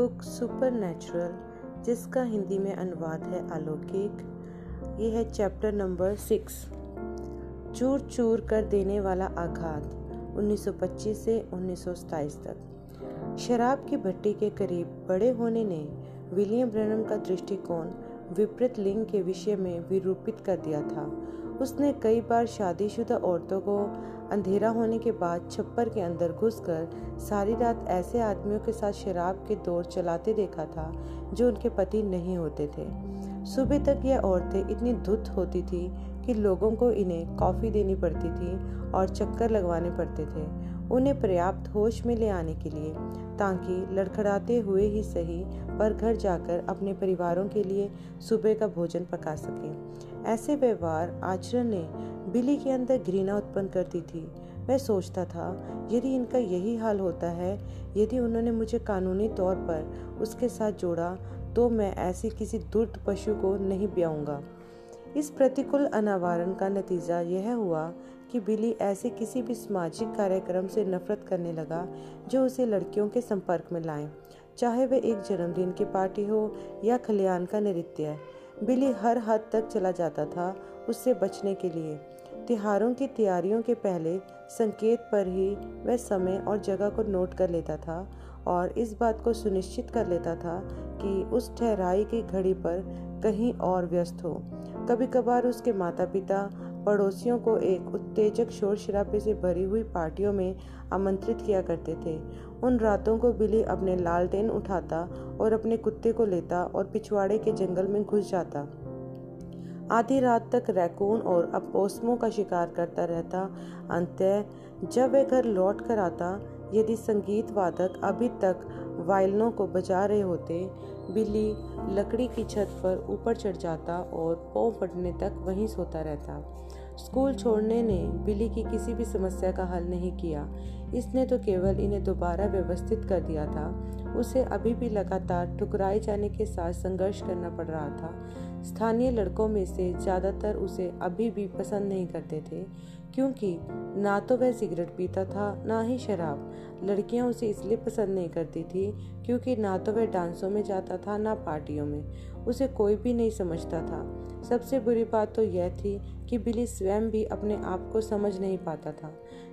Book super जिसका हिंदी में अनुवाद है अलौकिक। ये है चैप्टर नंबर सिक्स। चूर चूर कर देने वाला आघात 1925 से 1927 तक। शराब की भट्टी के करीब बड़े होने ने विलियम ब्रनम का दृष्टिकोण विपरीत लिंग के विषय में विरूपित कर दिया था। उसने कई बार शादीशुदा औरतों को अंधेरा होने के बाद छप्पर के अंदर घुसकर सारी रात ऐसे आदमियों के साथ शराब के दौर चलाते देखा था जो उनके पति नहीं होते थे। सुबह तक यह औरतें इतनी धुत होती थी कि लोगों को इन्हें कॉफ़ी देनी पड़ती थी और चक्कर लगवाने पड़ते थे, उन्हें पर्याप्त होश में ले आने के लिए, ताकि लड़खड़ाते हुए ही सही पर घर जाकर अपने परिवारों के लिए सुबह का भोजन पका सकें। ऐसे व्यवहार आचरण ने बिली के अंदर घृणा उत्पन्न करती थी। वह सोचता था, यदि इनका यही हाल होता है, यदि उन्होंने मुझे कानूनी तौर पर उसके साथ जोड़ा तो मैं ऐसे किसी दुर्द पशु को नहीं ब्याऊँगा। इस प्रतिकूल अनावरण का नतीजा यह हुआ कि बिली ऐसे किसी भी सामाजिक कार्यक्रम से नफरत करने लगा, जो उसे लड़कियों के संपर्क में लाए। चाहे वह एक जन्मदिन की पार्टी हो या खलियान का नृत्य बिली हर हद तक चला जाता था उससे बचने के लिए। त्योहारों की तैयारियों के पहले संकेत पर ही वह समय और जगह को नोट कर लेता था और इस बात को सुनिश्चित कर लेता था कि उस ठहराई की घड़ी पर कहीं और व्यस्त हो। कभी कभार उसके माता पिता पड़ोसियों को एक उत्तेजक शोर शराबे से भरी हुई पार्टियों में आमंत्रित किया करते थे। उन रातों को बिली अपने लालटेन उठाता और अपने कुत्ते को लेता और पिछवाड़े के जंगल में घुस जाता। आधी रात तक रैकून और अपोसमों का शिकार करता रहता। अंत जब वह घर लौट कर आता यदि संगीत वादक अभी तक वायलनों को बजा रहे होते, बिल्ली लकड़ी की छत पर ऊपर चढ़ जाता और पौ पड़ने तक वहीं सोता रहता। स्कूल छोड़ने ने बिली की किसी भी समस्या का हल नहीं किया। इसने तो केवल इन्हें दोबारा व्यवस्थित कर दिया था। उसे अभी भी लगातार ठुकराए जाने के साथ संघर्ष करना पड़ रहा था। स्थानीय लड़कों में से ज़्यादातर उसे अभी भी पसंद नहीं करते थे, क्योंकि ना तो वह सिगरेट पीता था, ना ही शराब। लड़कियाँ उसे इसलिए पसंद नहीं करती थी क्योंकि ना तो वह डांसों में जाता था, ना पार्टियों में। उसे कोई भी नहीं समझता था। सबसे बुरी बात तो यह थी कि बिली स्वयं भी अपने आप को समझ नहीं पाता था,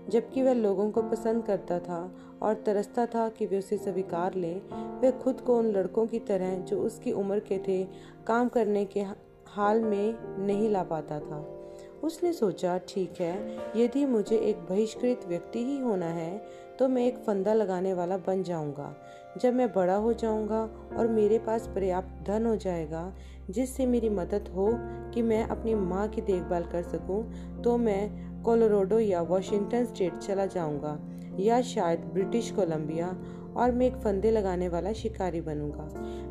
जबकि वह लोगों को पसंद करता था और तरसता था कि वे उसे स्वीकार लें। वह खुद को उन लड़कों की तरह, जो उसकी उम्र के थे, काम करने के हाल में नहीं ला पाता था। उसने सोचा, ठीक है, यदि मुझे एक बहिष्कृत व्यक्ति ही होना है तो मैं एक फंदा लगाने वाला बन जाऊँगा। जब मैं बड़ा हो जाऊँगा और मेरे पास पर्याप्त धन हो जाएगा जिससे मेरी मदद हो कि मैं अपनी माँ की देखभाल कर सकूँ, तो मैं कोलोराडो या वॉशिंगटन स्टेट चला जाऊँगा या शायद ब्रिटिश कोलंबिया और मैं एक फंदे लगाने वाला शिकारी बनूँगा।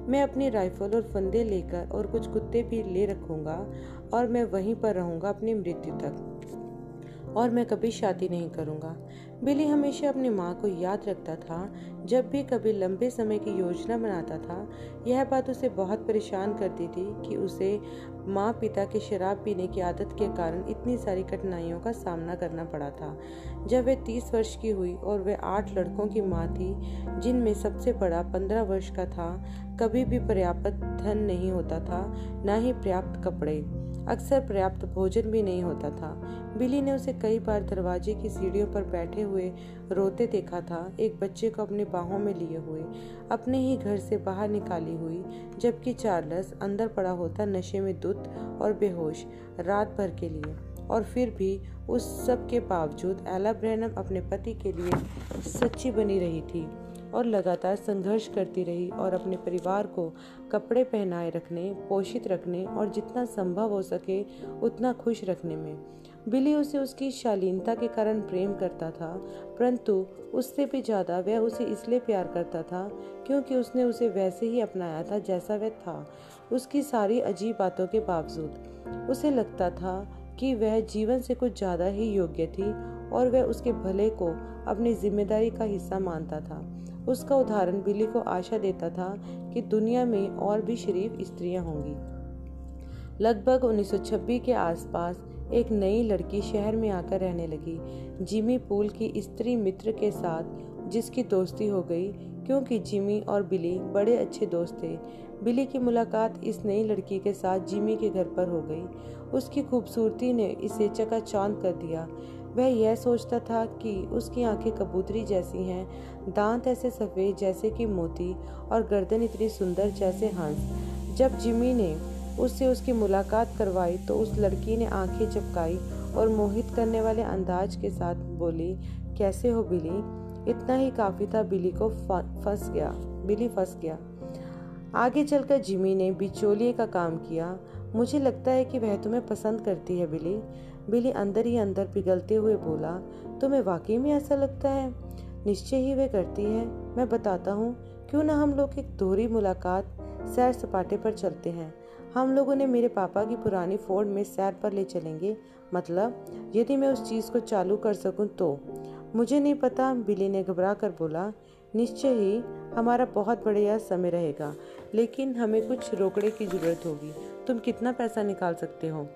मैं अपनी राइफल और फंदे लेकर और कुछ कुत्ते भी ले रखूँगा और मैं वहीं पर रहूँगा अपनी मृत्यु तक। और मैं कभी शादी नहीं करूँगा। बिली हमेशा अपनी माँ को याद रखता था, जब भी कभी लंबे समय की योजना बनाता था, यह बात उसे बहुत परेशान करती थी कि उसे माँ पिता के शराब पीने की आदत के कारण इतनी सारी कठिनाइयों का सामना करना पड़ा था। जब वह तीस वर्ष की हुई और वह आठ लड़कों की माँ थी, जिनमें सबसे बड़ा पंद्रह वर्ष का था, कभी भी पर्याप्त धन नहीं होता था, न ही पर्याप्त कपड़े। अक्सर पर्याप्त भोजन भी नहीं होता था। बिली ने उसे कई बार दरवाजे की सीढ़ियों पर बैठे हुए रोते देखा था। एक बच्चे को अपने बाहों में लिए हुए, अपने ही घर से बाहर निकाली हुई, जबकि चार्लस अंदर पड़ा होता नशे में दुत और बेहोश रात भर के लिए। और फिर भी उस सब के बावजूद एला ब्रैनम अपने पति के लिए सच्ची बनी रही थी। और लगातार संघर्ष करती रही और अपने परिवार को कपड़े पहनाए रखने, पोषित रखने और जितना संभव हो सके उतना खुश रखने में। बिली उसे उसकी शालीनता के कारण प्रेम करता था, परंतु उससे भी ज़्यादा वह उसे इसलिए प्यार करता था क्योंकि उसने उसे वैसे ही अपनाया था जैसा वह था, उसकी सारी अजीब बातों के बावजूद। उसे लगता था कि वह जीवन से कुछ ज़्यादा ही योग्य थी और वह उसके भले को अपनी ज़िम्मेदारी का हिस्सा मानता था। उसका उदाहरण बिली को आशा देता था कि दुनिया में और भी शरीफ स्त्रियाँ होंगी। लगभग 1926 के आसपास एक नई लड़की शहर में आकर रहने लगी। जिमी पूल की स्त्री मित्र के साथ, जिसकी दोस्ती हो गई, क्योंकि जिमी और बिली बड़े अच्छे दोस्त थे। बिली की मुलाकात इस नई लड़की के साथ जिमी के घर पर हो गई। उसकी खूबसूरती ने इसे चका चाँद कर दिया। वह यह सोचता था कि उसकी आँखें कबूतरी जैसी हैं, दांत ऐसे सफ़ेद जैसे कि मोती और गर्दन इतनी सुंदर जैसे हंस। जब जिमी ने उससे उसकी मुलाकात करवाई तो उस लड़की ने आँखें चपकाई और मोहित करने वाले अंदाज के साथ बोली, कैसे हो बिली? इतना ही काफ़ी था, बिली को फंस गया, बिली फंस गया। आगे चलकर जिमी ने बिचौलिए का काम किया। मुझे लगता है कि वह तुम्हें पसंद करती है बिली। बिली अंदर ही अंदर पिघलते हुए बोला, तुम्हें वाकई में ऐसा लगता है? निश्चय ही वह करती है। मैं बताता हूँ, क्यों ना हम लोग एक दोहरी मुलाकात सैर सपाटे पर चलते हैं। हम लोगों ने मेरे पापा की पुरानी फोर्ड में सैर पर ले चलेंगे। मतलब यदि मैं उस चीज़ को चालू कर सकूँ तो? मुझे नहीं पता, बिली ने घबरा कर बोला। निश्चय ही, हमारा बहुत बढ़िया समय रहेगा, लेकिन हमें कुछ रोकड़े की ज़रूरत होगी। तुम कितना पैसा निकाल सकते हो?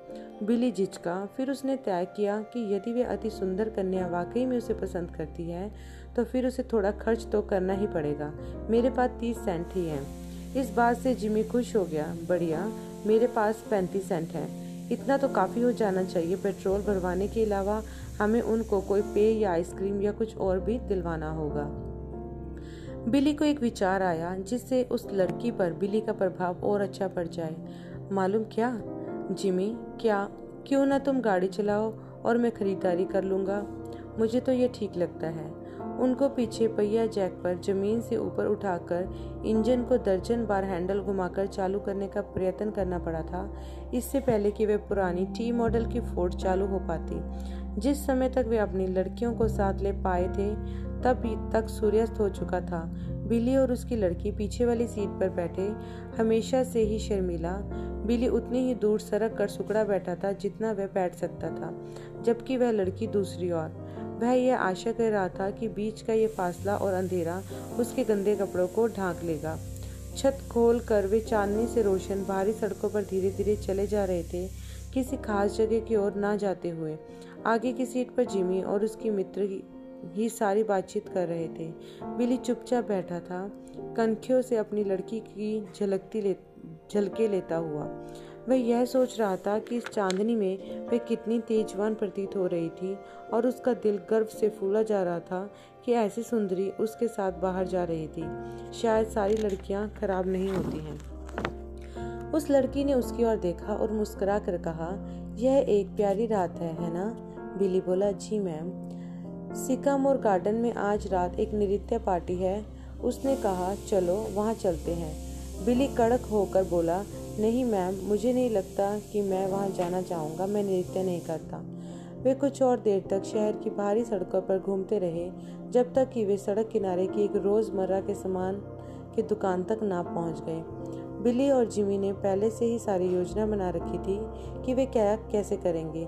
बिली झिझका। फिर उसने तय किया कि यदि वे अति सुंदर कन्या वाकई में उसे पसंद करती है तो फिर उसे थोड़ा खर्च तो करना ही पड़ेगा। मेरे पास तीस सेंट ही है। इस बात से जिमी खुश हो गया। बढ़िया, मेरे पास पैंतीस सेंट है। इतना तो काफ़ी हो जाना चाहिए पेट्रोल भरवाने के अलावा हमें उनको कोई पेय या आइसक्रीम या कुछ और भी दिलवाना होगा। बिली को एक विचार आया, जिससे उस लड़की पर, बिली का प्रभाव और अच्छा पड़ जाए। मालूम क्या? जिमी, क्या, क्यों ना तुम गाड़ी चलाओ और मैं खरीदारी कर लूँगा? मुझे तो ये ठीक लगता है। उनको पीछे पहिया जैक पर ज़मीन से ऊपर उठाकर इंजन को दर्जन बार हैंडल घुमाकर चालू करने का प्रयत्न करना पड़ा था। इससे पहले कि वे पुरानी टी मॉडल की फोर्ड चालू हो पाती। जिस समय तक वे अपनी लड़कियों को साथ ले पाए थे, तब तक सूर्यास्त हो चुका था। बिली और उसकी लड़की पीछे वाली सीट पर बैठे, हमेशा से ही शर्मिला। बिली उतनी ही दूर सरक कर सुकड़ा बैठा था जितना वह बैठ सकता था, जबकि वह लड़की दूसरी ओर। वह यह आशा कर रहा था कि बीच का ये फासला और अंधेरा उसके गंदे कपड़ों को ढांक लेगा। छत खोल कर वे चांदनी से रोशन भारी सड़कों पर धीरे धीरे चले जा रहे थे, किसी खास जगह की ओर ना जाते हुए। आगे की सीट पर जिमी और उसकी मित्र ही सारी बातचीत कर रहे थे। बिली चुपचाप बैठा था, कनखियों से अपनी लड़की की झलकती ले झलके लेता हुआ। वह यह सोच रहा था कि इस चांदनी में वह कितनी तेजवान प्रतीत हो रही थी और उसका दिल गर्व से फूला जा रहा था कि ऐसी सुंदरी उसके साथ बाहर जा रही थी। शायद सारी लड़कियाँ खराब नहीं होती हैं। उस लड़की ने उसकी ओर देखा और मुस्कुरा कर कहा, यह एक प्यारी रात है है ना? बिली बोला, जी मैम। सिकामोर गार्डन में आज रात एक नृत्य पार्टी है। उसने कहा, चलो, वहाँ चलते हैं। बिली कड़क होकर बोला, नहीं मैम, मुझे नहीं लगता कि मैं वहाँ जाना चाहूँगा, मैं नृत्य नहीं करता। वे कुछ और देर तक शहर की बाहरी सड़कों पर घूमते रहे, जब तक कि वे सड़क किनारे की एक रोज़मर्रा के सामान की दुकान तक ना पहुँच गए। बिली और जिमी ने पहले से ही सारी योजना बना रखी थी कि वे क्या कैसे करेंगे।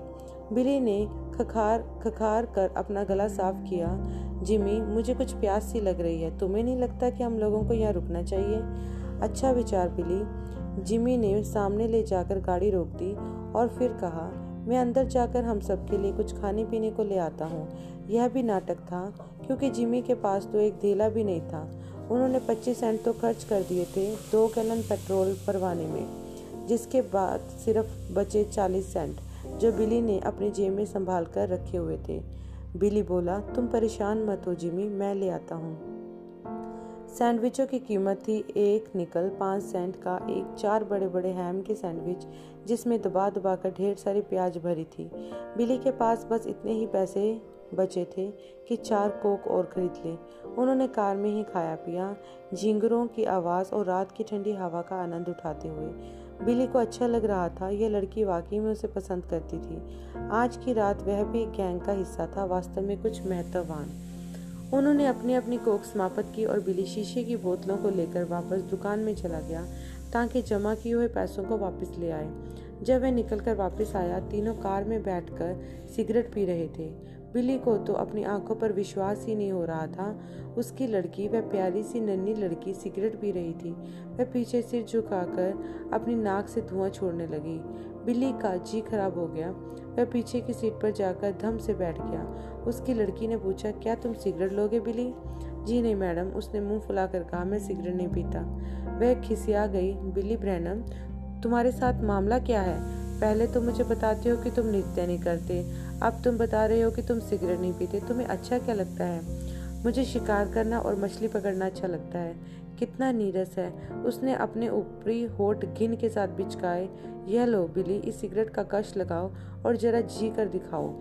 बिली ने खखार खखार कर अपना गला साफ़ किया, जिमी, मुझे कुछ प्यास सी लग रही है, तुम्हें नहीं लगता कि हम लोगों को यहाँ रुकना चाहिए? अच्छा विचार बिली जिमी ने सामने ले जाकर गाड़ी रोक दी और फिर कहा, मैं अंदर जाकर हम सबके लिए कुछ खाने पीने को ले आता हूँ। यह भी नाटक था, क्योंकि जिमी के पास तो एक धेला भी नहीं था। उन्होंने 25 सेंट तो खर्च कर दिए थे दो गैलन पेट्रोल भरवाने में, जिसके बाद सिर्फ़ बचे 40 सेंट, जो बिली ने अपनी जेब में संभाल कर रखे हुए थे। बिली बोला, तुम परेशान मत हो जिमी, मैं ले आता हूँ। सैंडविचों की कीमत थी एक निकल पाँच सेंट का एक चार बड़े बड़े हैम के सैंडविच, जिसमें दबा दबा कर ढेर सारी प्याज भरी थी। बिली के पास बस इतने ही पैसे बचे थे कि चार कोक और खरीद ले। उन्होंने कार में ही खाया पिया। झिंगरों की आवाज़ और रात की ठंडी हवा का आनंद उठाते हुए। बिली को अच्छा लग रहा था, यह लड़की वाकई में उसे पसंद करती थी। आज की रात वह भी गैंग का हिस्सा था, वास्तव में कुछ महत्ववान। उन्होंने अपनी अपनी कोक समाप्त की और बिली शीशे की बोतलों को लेकर वापस दुकान में चला गया, ताकि जमा किए हुए पैसों को वापस ले आए। जब वह निकलकर वापस आया, तीनों कार में बैठकर सिगरेट पी रहे थे। बिली को तो अपनी आँखों पर विश्वास ही नहीं हो रहा था। उसकी लड़की, वह प्यारी सी नन्ही लड़की, सिगरेट पी रही थी। वह पीछे सिर झुकाकर अपनी नाक से धुआँ छोड़ने लगी। बिल्ली का जी खराब हो गया। वह पीछे की सीट पर जाकर धम से बैठ गया। उसकी लड़की ने पूछा, क्या तुम सिगरेट लोगे बिल्ली? जी नहीं मैडम, उसने मुँह फुलाकर कहा, मैं सिगरेट नहीं पीता। वह खिसिया गई, बिल्ली ब्रैनम, तुम्हारे साथ मामला क्या है? पहले तुम मुझे बताते हो कि तुम नृत्य नहीं करते। अब तुम बता रहे हो कि तुम सिगरेट नहीं पीते। तुम्हें अच्छा क्या लगता है? मुझे शिकार करना और मछली पकड़ना अच्छा लगता है। कितना नीरस है। उसने अपने ऊपरी होठ घिन के साथ बिचकाए। यह लो, बिली, इस सिगरेट का कश लगाओ और जरा जी कर दिखाओ।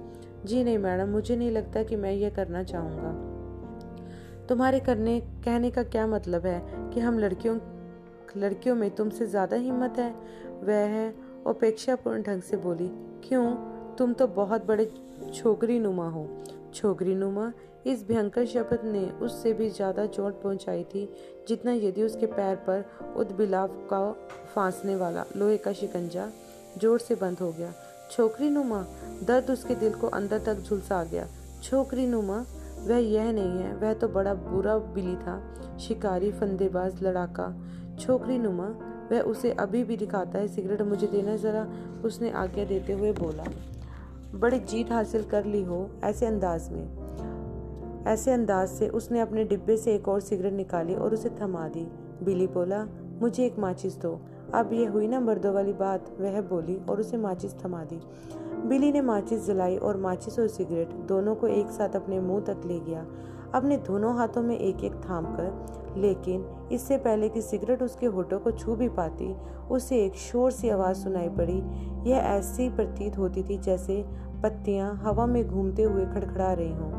जी नहीं, मैडम, मुझे नहीं लगता कि मैं यह करना चाहूँगा। तुम्हारे करने, कहने का क्या मतलब है कि हम लड़कियों लड़कियों में तुमसे ज़्यादा हिम्मत है? वह अपेक्षापूर्ण ढंग से बोली। क्यों? तुम तो बहुत बड़े छोकरी नुमा हो। छोकरी नुमा इस भयंकर शब्द ने उससे भी ज़्यादा चोट पहुंचाई थी, जितना यदि उसके पैर पर उदबिलाव का फांसने वाला लोहे का शिकंजा ज़ोर से बंद हो गया। छोकरी नुमा, दर्द उसके दिल को अंदर तक झुलसा गया। छोकरी नुमा, वह यह नहीं है, वह तो बड़ा बुरा बिली था, शिकारी, फंदेबाज, लड़ाका। छोकरी नुमा, वह उसे अभी भी दिखाता है, सिगरेट मुझे देना जरा, उसने आज्ञा देते हुए बोला। बड़ी जीत हासिल कर ली हो, ऐसे अंदाज में। ऐसे अंदाज से उसने अपने डिब्बे से एक और सिगरेट निकाली और उसे थमा दी। बिली बोला, मुझे एक माचिस दो। अब यह हुई ना मर्दों वाली बात, वह बोली और उसे माचिस थमा दी। बिली ने माचिस जलाई और माचिस और सिगरेट दोनों को एक साथ अपने मुँह तक ले गया। अपने दोनों हाथों में एक एक थाम कर लेकिन इससे पहले कि सिगरेट उसके होठों को छू भी पाती, उसे एक शोर सी आवाज़ सुनाई पड़ी। यह ऐसी प्रतीत होती थी जैसे पत्तियाँ हवा में घूमते हुए खड़खड़ा रही हों।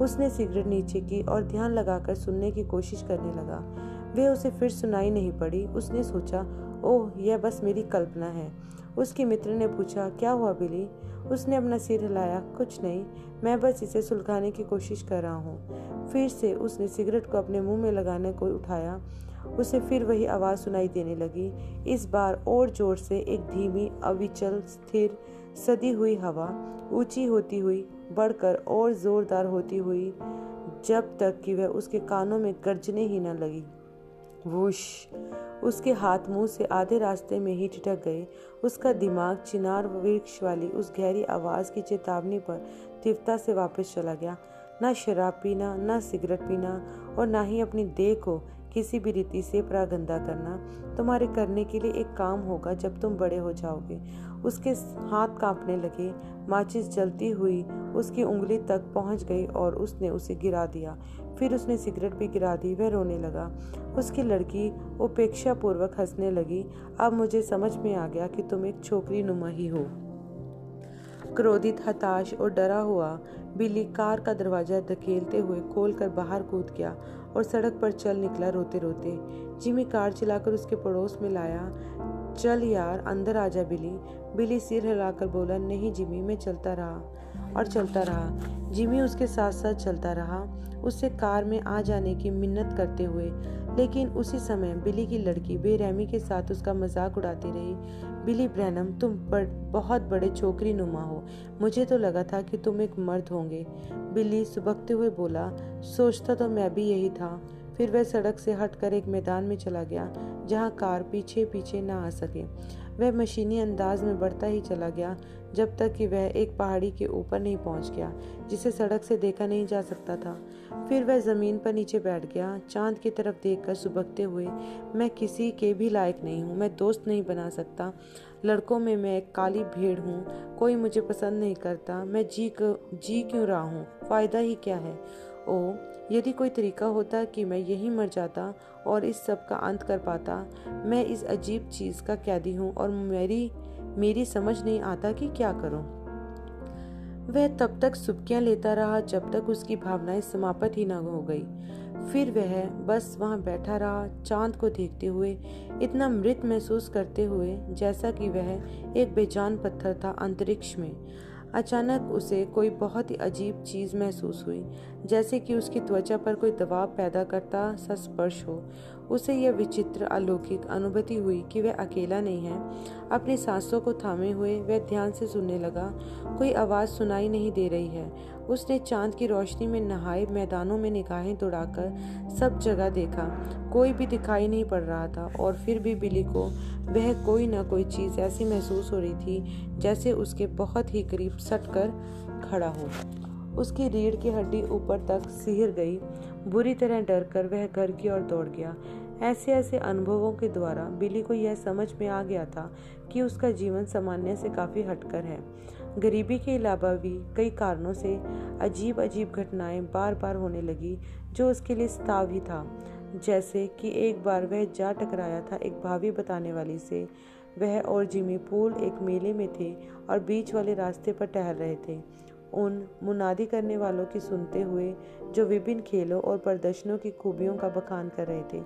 उसने सिगरेट नीचे की और ध्यान लगाकर सुनने की कोशिश करने लगा। वे उसे फिर सुनाई नहीं पड़ी। उसने सोचा, ओह, यह बस मेरी कल्पना है। उसके मित्र ने पूछा, क्या हुआ बिली? उसने अपना सिर हिलाया, कुछ नहीं, मैं बस इसे सुलझाने की कोशिश कर रहा हूँ। फिर से उसने सिगरेट को अपने मुँह में लगाने को उठाया। उसे फिर वही आवाज़ सुनाई देने लगी। इस बार और ज़ोर से एक धीमी, अविचल, स्थिर, सदी हुई हवा, ऊँची होती हुई बढ़कर और जोरदार होती हुई, जब तक कि वह उसके कानों में गर्जने ही न लगी। वुश! उसके हाथ मुँह से आधे रास्ते में ही ठिठक गए उसका दिमाग चिनार वृक्ष वाली उस गहरी आवाज़ की चेतावनी पर तीव्रता से वापस चला गया। ना शराब पीना, ना सिगरेट पीना और ना ही अपनी देह को किसी भी रीति से प्रागंदा करना। तुम्हारे करने के लिए एक काम होगा, जब तुम बड़े हो जाओगे। उसके हाथ कांपने लगे। माचिस जलती हुई उसकी उंगली तक पहुँच गई और उसने उसे गिरा दिया। फिर उसने सिगरेट भी गिरा दी। वह रोने लगा। उसकी लड़की उपेक्षा पूर्वक हंसने लगी। अब मुझे समझ में आ गया कि तुम एक छोकरी नुमा ही हो। क्रोधित, हताश और डरा हुआ, बिल्ली कार का दरवाज़ा धकेलते हुए खोल कर बाहर कूद गया और सड़क पर चल निकला रोते रोते जिमी कार चलाकर उसके पड़ोस में लाया। चल यार अंदर आ जा बिली। बिली सिर हिलाकर बोला नहीं जिमी मैं चलता रहा और चलता रहा। जिमी उसके साथ साथ चलता रहा। उससे कार में आ जाने की मिन्नत करते हुए। लेकिन उसी समय बिली की लड़की बेरहमी के साथ उसका मज़ाक उड़ाती रही। बिली ब्रैनम तुम बड़, बहुत बड़े छोकरी नुमा हो। मुझे तो लगा था कि तुम एक मर्द होंगे। बिल्ली सुबकते हुए बोला सोचता तो मैं भी यही था। फिर वह सड़क से हटकर एक मैदान में चला गया। जहाँ कार पीछे पीछे ना आ सके। वह मशीनी अंदाज में बढ़ता ही चला गया, जब तक कि वह एक पहाड़ी के ऊपर नहीं पहुँच गया, जिसे सड़क से देखा नहीं जा सकता था। फिर वह ज़मीन पर नीचे बैठ गया। चाँद की तरफ़ देखकर सुबकते हुए, मैं किसी के भी लायक नहीं हूँ, मैं दोस्त नहीं बना सकता। लड़कों में मैं एक काली भीड़ हूँ, कोई मुझे पसंद नहीं करता। मैं जी क्यों जी क्यों रहा हूँ? फ़ायदा ही क्या है? ओ, यदि कोई तरीका होता कि मैं यहीं मर जाता और इस सब का अंत कर पाता, मैं इस अजीब चीज़ का कैदी हूँ और मेरी मेरी समझ नहीं आता कि क्या करूँ। वह तब तक सुबकियाँ लेता रहा जब तक उसकी भावनाएँ समाप्त ही न हो गई। फिर वह बस वहाँ बैठा रहा, चाँद को देखते हुए, इतना मृत महसूस करते हुए, जैसा कि वह एक बेजान पत्थर था अंतरिक्ष में। अचानक उसे कोई बहुत ही अजीब चीज़ महसूस हुई, जैसे कि उसकी त्वचा पर कोई दबाव पैदा करता सा स्पर्श हो। उसे यह विचित्र अलौकिक अनुभूति हुई कि वह अकेला नहीं है। अपनी सांसों को थामे हुए वह ध्यान से सुनने लगा, कोई आवाज़ सुनाई नहीं दे रही है। उसने चाँद की रोशनी में नहाए मैदानों में निगाहें दौड़ाकर सब जगह देखा। कोई भी दिखाई नहीं पड़ रहा था और फिर भी बिली को वह कोई ना कोई चीज़ ऐसी महसूस हो रही थी जैसे उसके बहुत ही करीब सट कर खड़ा हो। उसकी रीढ़ की हड्डी ऊपर तक सिहर गई। बुरी तरह डर कर वह घर की ओर दौड़ गया। ऐसे ऐसे अनुभवों के द्वारा बिली को यह समझ में आ गया था कि उसका जीवन सामान्य से काफ़ी हटकर है। गरीबी के अलावा भी कई कारणों से अजीब अजीब घटनाएँ बार बार होने लगी, जो उसके लिए स्ताव ही था। जैसे कि एक बार वह जा टकराया था एक भाभी बताने वाली से। वह और जिमी पूल एक मेले में थे और बीच वाले रास्ते पर टहल रहे थे। उन मुनादी करने वालों की सुनते हुए, जो विभिन्न खेलों और प्रदर्शनों की खूबियों का बखान कर रहे थे।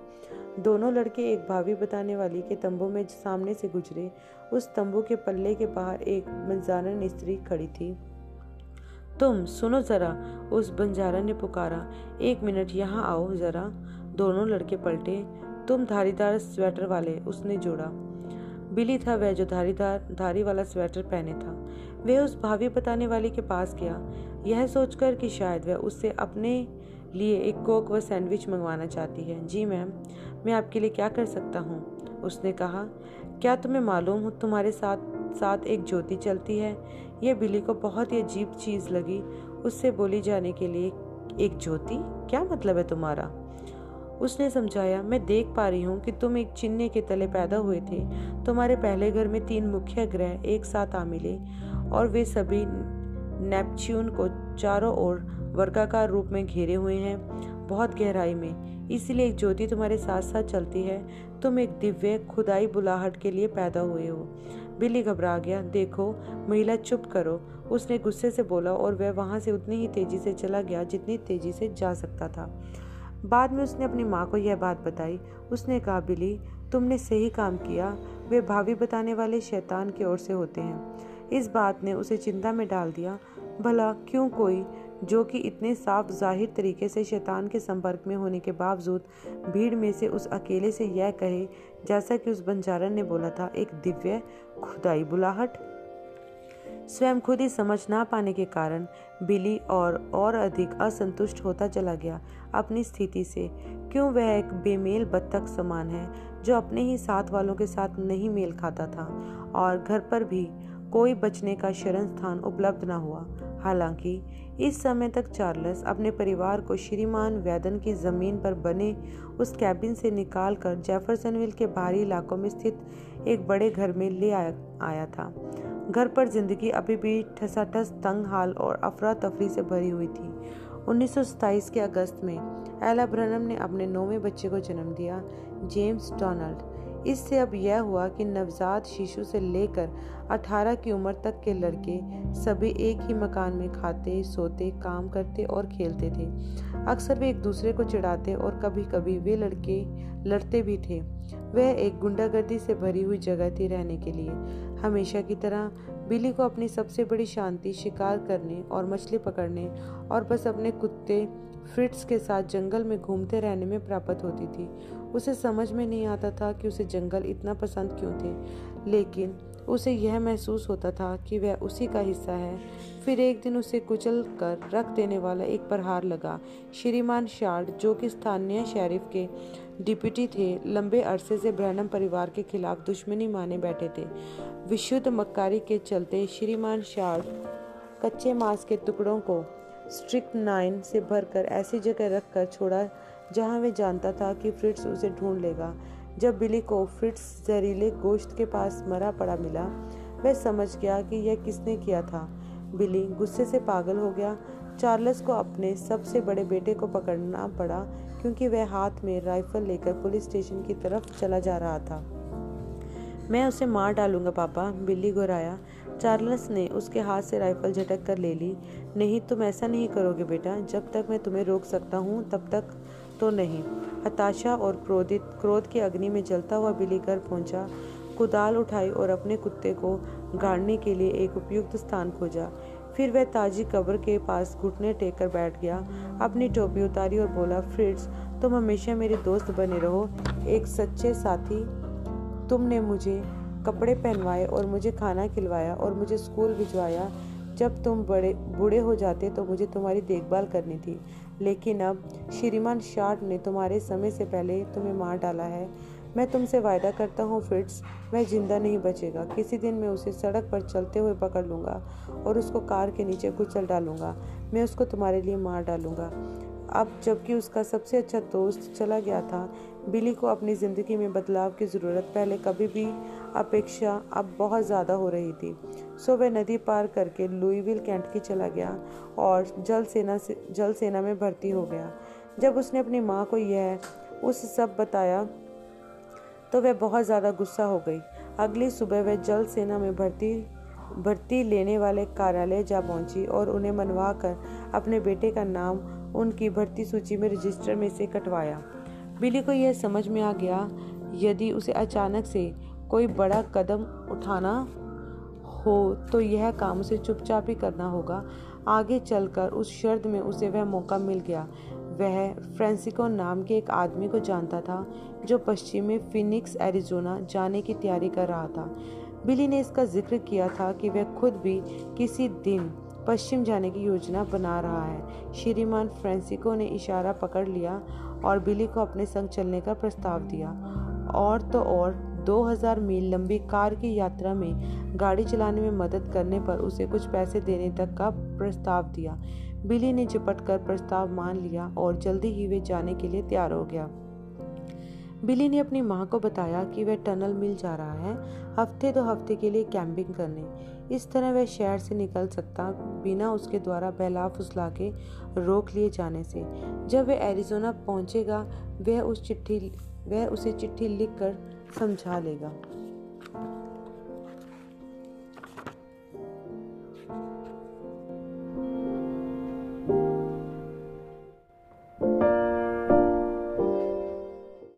दोनों लड़के एक भाभी बताने वाली के तंबू में सामने से गुजरे। उस तंबू के पल्ले के बाहर एक बंजारन स्त्री खड़ी थी। तुम सुनो जरा, उस बंजारा ने पुकारा। एक मिनट, यहाँ आओ जरा। दोनों लड़के पलटे। तुम धारीदार स्वेटर वाले, उसने जोड़ा। बिली था वह जो धारीदार धारी वाला स्वेटर पहने था। वह उस भाभी बताने वाली के पास गया। यह सोचकर कि शायद वह उससे अपने लिए एक कोक व सैंडविच मंगवाना चाहती है। जी मैम, मैं आपके लिए क्या कर सकता हूँ? उसने कहा, क्या तुम्हें मालूम हो तुम्हारे साथ साथ एक ज्योति चलती है? यह बिली को बहुत ही अजीब चीज़ लगी। उससे बोली जाने के लिए, एक ज्योति? क्या मतलब है तुम्हारा? उसने समझाया, मैं देख पा रही हूँ कि तुम एक चिन्ह के तले पैदा हुए थे। तुम्हारे पहले घर में तीन मुख्य ग्रह एक साथ आ मिले और वे सभी नेपच्यून को चारों ओर वर्गाकार रूप में घेरे हुए हैं, बहुत गहराई में। इसलिए एक ज्योति तुम्हारे साथ साथ चलती है। तुम एक दिव्य, खुदाई बुलाहट के लिए पैदा हुए हो बिल्ली घबरा गया, देखो, महिला, चुप करो उसने गुस्से से बोला और वह वहाँ से उतनी ही तेज़ी से चला गया जितनी तेज़ी से जा सकता था। बाद में उसने अपनी माँ को यह बात बताई। उसने कहा, बिली, तुमने सही काम किया। वे भाभी बताने वाले शैतान की ओर से होते हैं। इस बात ने उसे चिंता में डाल दिया। भला क्यों कोई, जो कि इतने साफ़ ज़ाहिर तरीके से शैतान के संपर्क में होने के बावजूद भीड़ में से उस अकेले से यह कहे, जैसा कि उस बंजारन ने बोला था, एक दिव्य खुदाई बुलाहट। स्वयं खुद ही समझ ना पाने के कारण बिली और और अधिक असंतुष्ट होता चला गया अपनी स्थिति से। क्यों वह एक बेमेल बत्तख समान है जो अपने ही साथ वालों के साथ नहीं मेल खाता था और घर पर भी कोई बचने का शरण स्थान उपलब्ध न हुआ। हालाँकि इस समय तक चार्ल्स अपने परिवार को श्रीमान वैदन की ज़मीन पर बने उस कैबिन से निकालकर जेफरसनविल के बाहरी इलाकों में स्थित एक बड़े घर में ले आया, आया था। घर पर ज़िंदगी अभी भी ठसाठस, तंग हाल और अफरा तफरी से भरी हुई थी। 1927 के अगस्त में एला ब्रनम ने अपने नौवें बच्चे को जन्म दिया, जेम्स डोनाल्ड। इससे अब यह हुआ कि नवजात शिशु से लेकर 18 की उम्र तक के लड़के सभी एक ही मकान में खाते, सोते, काम करते और खेलते थे। अक्सर वे एक दूसरे को चिढ़ाते और कभी कभी वे लड़के, लड़ते भी थे। वह एक गुंडागर्दी से भरी हुई जगह थी रहने के लिए। हमेशा की तरह, बिली को अपनी सबसे बड़ी शांति, शिकार करने और मछली पकड़ने और बस अपने कुत्ते फ्रिट्स के साथ जंगल में घूमते रहने में प्राप्त होती थी। उसे समझ में नहीं आता था कि उसे जंगल इतना पसंद क्यों थे। लेकिन उसे यह महसूस होता था कि वह उसी का हिस्सा है। फिर एक दिन उसे कुचल कर रख देने वाला एक प्रहार लगा। श्रीमान शार्ड, जो कि स्थानीय शेरिफ के डिप्टी थे, लंबे अरसे से ब्रैनम परिवार के खिलाफ दुश्मनी माने बैठे थे। विशुद्ध मक्कारी के चलते श्रीमान शार्ड कच्चे मांस के टुकड़ों को स्ट्रिक्ट नाइन से भरकर ऐसी जगह रखकर छोड़ा, जहाँ वे जानता था कि फ्रिट्स उसे ढूंढ लेगा। जब बिली को फिट्स जहरीले गोश्त के पास मरा पड़ा मिला, वह समझ गया कि यह किसने किया था। बिली गुस्से से पागल हो गया। चार्ल्स को अपने सबसे बड़े बेटे को पकड़ना पड़ा, क्योंकि वह हाथ में राइफल लेकर पुलिस स्टेशन की तरफ़ चला जा रहा था। मैं उसे मार डालूँगा, पापा बिल्ली घुराया। चार्ल्स ने उसके हाथ से राइफल झटक कर ले ली। नहीं, तुम ऐसा नहीं करोगे बेटा। जब तक मैं तुम्हें रोक सकता हूँ, तब तक तो नहीं। हताशा और क्रोधित, क्रोध की अग्नि में जलता हुआ बिली घर पहुँचा। कुदाल उठाई और अपने कुत्ते को गाड़ने के लिए एक उपयुक्त स्थान खोजा। फिर वह ताजी कब्र के पास घुटने टेक कर बैठ गया। अपनी टोपी उतारी और बोला फ्रिट्स तुम हमेशा मेरे दोस्त बने रहो। एक सच्चे साथी, तुमने मुझे कपड़े पहनवाए और मुझे खाना खिलवाया और मुझे स्कूल भिजवाया। जब तुम बड़े, बूढ़े हो जाते तो मुझे तुम्हारी देखभाल करनी थी। लेकिन अब श्रीमान शार्ट ने तुम्हारे समय से पहले तुम्हें मार डाला है। मैं तुमसे वायदा करता हूँ, फिट्स। वह ज़िंदा नहीं बचेगा। किसी दिन मैं उसे सड़क पर चलते हुए पकड़ लूँगा और उसको कार के नीचे कुचल डालूँगा। मैं उसको तुम्हारे लिए मार डालूँगा। अब जबकि उसका सबसे अच्छा दोस्त चला गया था, बिली को अपनी ज़िंदगी में बदलाव की ज़रूरत पहले कभी भी अपेक्षा अब बहुत ज़्यादा हो रही थी। सो वह नदी पार करके लुईविल कैंट की चला गया और जल सेना से जल सेना में भर्ती हो गया। जब उसने अपनी माँ को यह, उस सब बताया तो वह बहुत ज़्यादा गुस्सा हो गई। अगली सुबह वह जल सेना में भर्ती भर्ती लेने वाले कार्यालय जा पहुँची और उन्हें मनवा कर अपने बेटे का नाम उनकी भर्ती सूची में रजिस्टर में से कटवाया। बिली को यह समझ में आ गया, यदि उसे अचानक से कोई बड़ा कदम उठाना हो तो यह काम उसे चुपचाप ही करना होगा। आगे चलकर उस शर्त में उसे वह मौका मिल गया। वह फ्रेंसिको नाम के एक आदमी को जानता था, जो पश्चिमी फिनिक्स, एरिजोना जाने की तैयारी कर रहा था। बिली ने इसका ज़िक्र किया था कि वह खुद भी किसी दिन पश्चिम जाने की योजना बना रहा है। श्रीमान फ्रेंसिको ने इशारा पकड़ लिया और बिली को अपने संग चलने का प्रस्ताव दिया। और तो और 2000 मील लंबी कार की यात्रा में गाड़ी चलाने में मदद करने पर उसे कुछ पैसे देने तक का प्रस्ताव दिया। बिली ने चिपट कर प्रस्ताव मान लिया और जल्दी ही वे जाने के लिए तैयार हो गया। बिली ने अपनी माँ को बताया कि वह टनल मिल जा रहा है, हफ़्ते दो हफ़्ते के लिए कैंपिंग करने। इस तरह वह शहर से निकल सकता बिना उसके द्वारा बहला फुसला के रोक लिए जाने से। जब वह एरिजोना पहुंचेगा, वह उस चिट्ठी, वह उसे चिट्ठी लिखकर समझा लेगा।